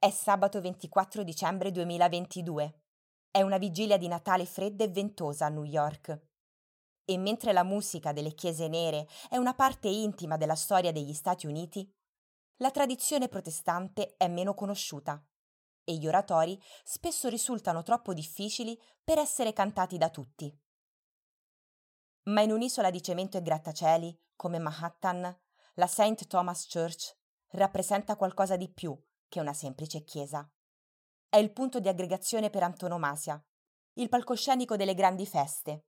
È sabato 24 dicembre 2022. È una vigilia di Natale fredda e ventosa a New York. E mentre la musica delle chiese nere è una parte intima della storia degli Stati Uniti, la tradizione protestante è meno conosciuta e gli oratori spesso risultano troppo difficili per essere cantati da tutti. Ma in un'isola di cemento e grattacieli, come Manhattan, la St. Thomas Church rappresenta qualcosa di più che una semplice chiesa. È il punto di aggregazione per antonomasia, il palcoscenico delle grandi feste,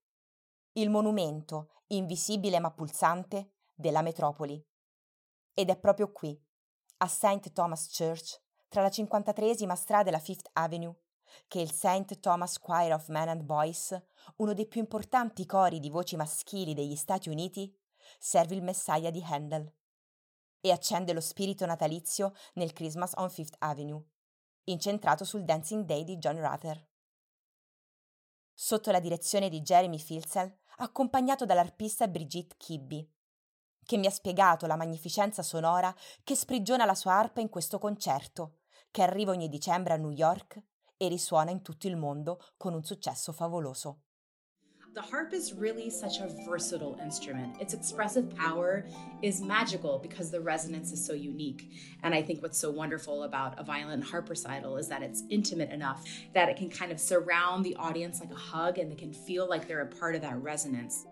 il monumento, invisibile ma pulsante, della metropoli. Ed è proprio qui, a St. Thomas Church, tra la 53esima strada e la Fifth Avenue, che il St. Thomas Choir of Men and Boys, uno dei più importanti cori di voci maschili degli Stati Uniti, serve il Messiah di Handel e accende lo spirito natalizio nel Christmas on Fifth Avenue, incentrato sul Dancing Day di John Ruther. Sotto la direzione di Jeremy Filsell, accompagnato dall'arpista Brigitte Kibby, che mi ha spiegato la magnificenza sonora che sprigiona la sua arpa in questo concerto, che arriva ogni dicembre a New York e risuona in tutto il mondo con un successo favoloso. The harp is really such a versatile instrument. Its expressive power is magical because the resonance is so unique. And I think what's so wonderful about a violin harp recital is that it's intimate enough that it can kind of surround the audience like a hug and they can feel like they're a part of that resonance.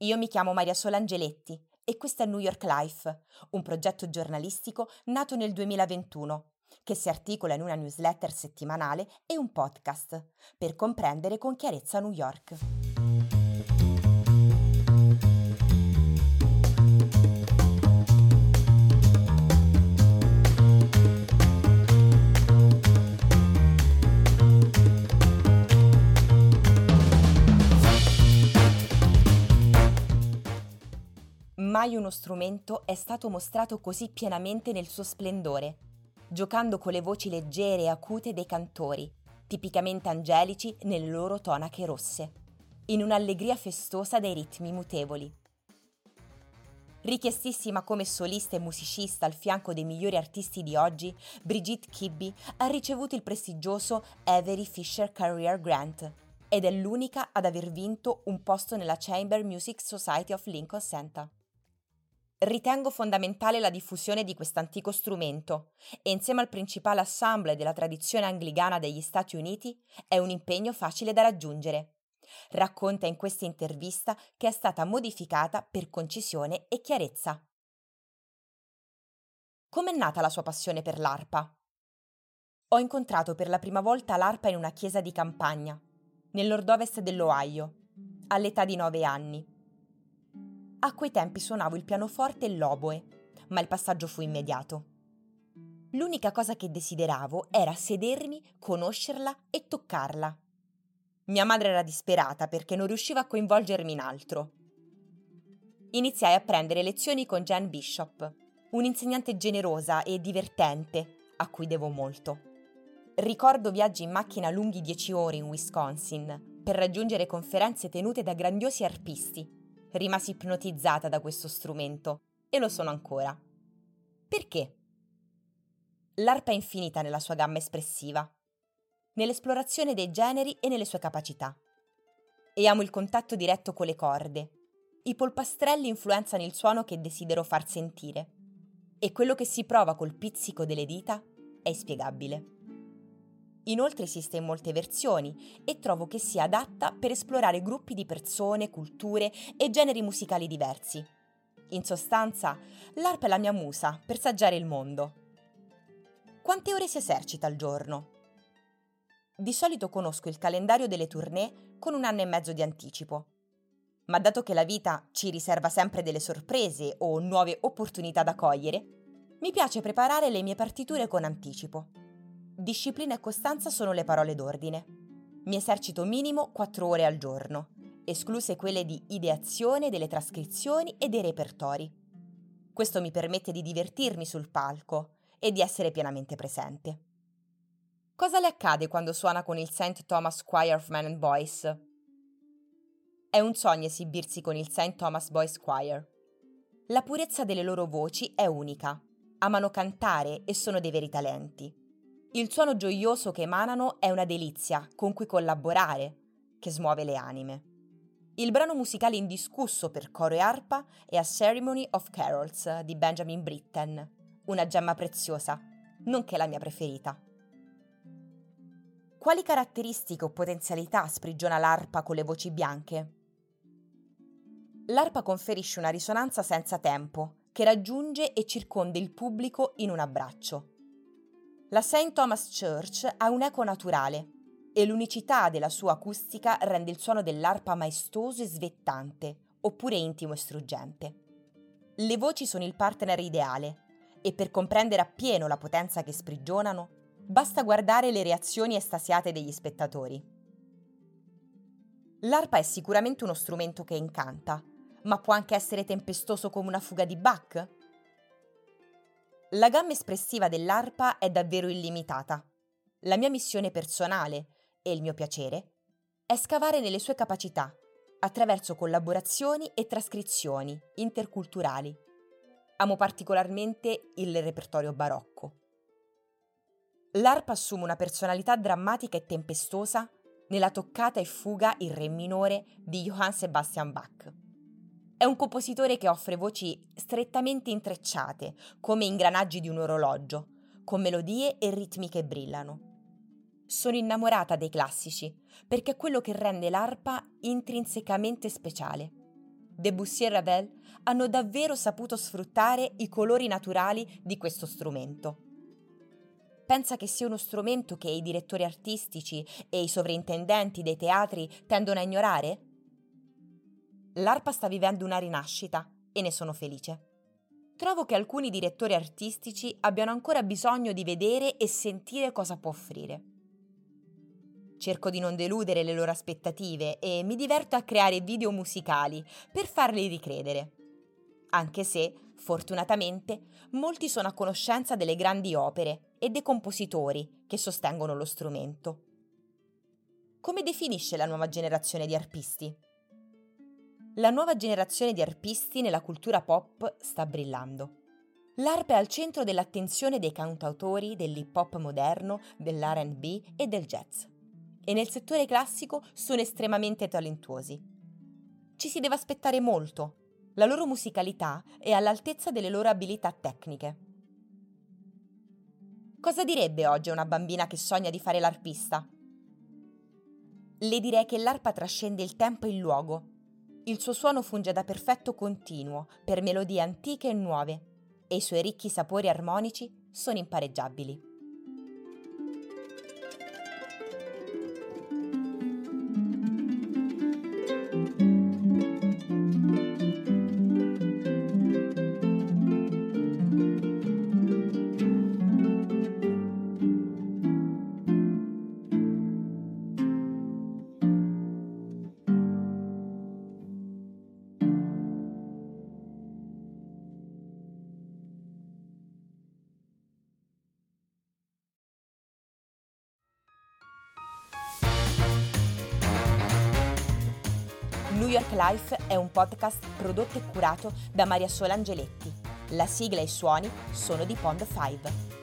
Io mi chiamo Maria Sola Angeletti e questo è New York Life, un progetto giornalistico nato nel 2021 che si articola in una newsletter settimanale e un podcast per comprendere con chiarezza New York. Mai uno strumento è stato mostrato così pienamente nel suo splendore, giocando con le voci leggere e acute dei cantori, tipicamente angelici nelle loro tonache rosse, in un'allegria festosa dai ritmi mutevoli. Richiestissima come solista e musicista al fianco dei migliori artisti di oggi, Brigitte Kibby ha ricevuto il prestigioso Avery Fisher Career Grant ed è l'unica ad aver vinto un posto nella Chamber Music Society of Lincoln Center. Ritengo fondamentale la diffusione di quest'antico strumento e insieme al principale assemble della tradizione anglicana degli Stati Uniti è un impegno facile da raggiungere. Racconta in questa intervista che è stata modificata per concisione e chiarezza. Com'è nata la sua passione per l'arpa? Ho incontrato per la prima volta l'arpa in una chiesa di campagna, nel nord-ovest dell'Ohio, all'età di nove anni. A quei tempi suonavo il pianoforte e l'oboe, ma il passaggio fu immediato. L'unica cosa che desideravo era sedermi, conoscerla e toccarla. Mia madre era disperata perché non riusciva a coinvolgermi in altro. Iniziai a prendere lezioni con Jan Bishop, un'insegnante generosa e divertente a cui devo molto. Ricordo viaggi in macchina lunghi dieci ore in Wisconsin per raggiungere conferenze tenute da grandiosi arpisti rimasi ipnotizzata da questo strumento e lo sono ancora. Perché? L'arpa è infinita nella sua gamma espressiva, nell'esplorazione dei generi e nelle sue capacità. E amo il contatto diretto con le corde. I polpastrelli influenzano il suono che desidero far sentire. E quello che si prova col pizzico delle dita è inspiegabile. Inoltre esiste in molte versioni e trovo che sia adatta per esplorare gruppi di persone, culture e generi musicali diversi. In sostanza, l'arpa è la mia musa per saggiare il mondo. Quante ore si esercita al giorno? Di solito conosco il calendario delle tournée con un anno e mezzo di anticipo. Ma dato che la vita ci riserva sempre delle sorprese o nuove opportunità da cogliere, mi piace preparare le mie partiture con anticipo. Disciplina e costanza sono le parole d'ordine. Mi esercito minimo 4 ore al giorno, escluse quelle di ideazione delle trascrizioni e dei repertori. Questo mi permette di divertirmi sul palco e di essere pienamente presente. Cosa le accade quando suona con il St. Thomas Choir of Men and Boys? È un sogno esibirsi con il St. Thomas Boys Choir. La purezza delle loro voci è unica. Amano cantare e sono dei veri talenti. Il suono gioioso che emanano è una delizia con cui collaborare, che smuove le anime. Il brano musicale indiscusso per coro e arpa è A Ceremony of Carols di Benjamin Britten, una gemma preziosa, nonché la mia preferita. Quali caratteristiche o potenzialità sprigiona l'arpa con le voci bianche? L'arpa conferisce una risonanza senza tempo, che raggiunge e circonda il pubblico in un abbraccio. La St. Thomas Church ha un'eco naturale, e l'unicità della sua acustica rende il suono dell'arpa maestoso e svettante, oppure intimo e struggente. Le voci sono il partner ideale e per comprendere appieno la potenza che sprigionano, basta guardare le reazioni estasiate degli spettatori. L'arpa è sicuramente uno strumento che incanta, ma può anche essere tempestoso come una fuga di Bach? La gamma espressiva dell'arpa è davvero illimitata. La mia missione personale e il mio piacere è scavare nelle sue capacità attraverso collaborazioni e trascrizioni interculturali. Amo particolarmente il repertorio barocco. L'arpa assume una personalità drammatica e tempestosa nella toccata e fuga in re minore di Johann Sebastian Bach. È un compositore che offre voci strettamente intrecciate, come ingranaggi di un orologio, con melodie e ritmi che brillano. Sono innamorata dei classici, perché è quello che rende l'arpa intrinsecamente speciale. Debussy e Ravel hanno davvero saputo sfruttare i colori naturali di questo strumento. Pensa che sia uno strumento che i direttori artistici e i sovrintendenti dei teatri tendono a ignorare? L'arpa sta vivendo una rinascita e ne sono felice. Trovo che alcuni direttori artistici abbiano ancora bisogno di vedere e sentire cosa può offrire. Cerco di non deludere le loro aspettative e mi diverto a creare video musicali per farli ricredere. Anche se, fortunatamente, molti sono a conoscenza delle grandi opere e dei compositori che sostengono lo strumento. Come definisce la nuova generazione di arpisti? La nuova generazione di arpisti nella cultura pop sta brillando. L'arpa è al centro dell'attenzione dei cantautori dell'hip hop moderno, dell'RB e del jazz e nel settore classico sono estremamente talentuosi. Ci si deve aspettare molto. La loro musicalità è all'altezza delle loro abilità tecniche. Cosa direbbe oggi una bambina che sogna di fare l'arpista? Le direi che l'arpa trascende il tempo e il luogo. Il suo suono funge da perfetto continuo per melodie antiche e nuove e i suoi ricchi sapori armonici sono impareggiabili. New York Life è un podcast prodotto e curato da Maria Sola Angeletti. La sigla e i suoni sono di Pond 5.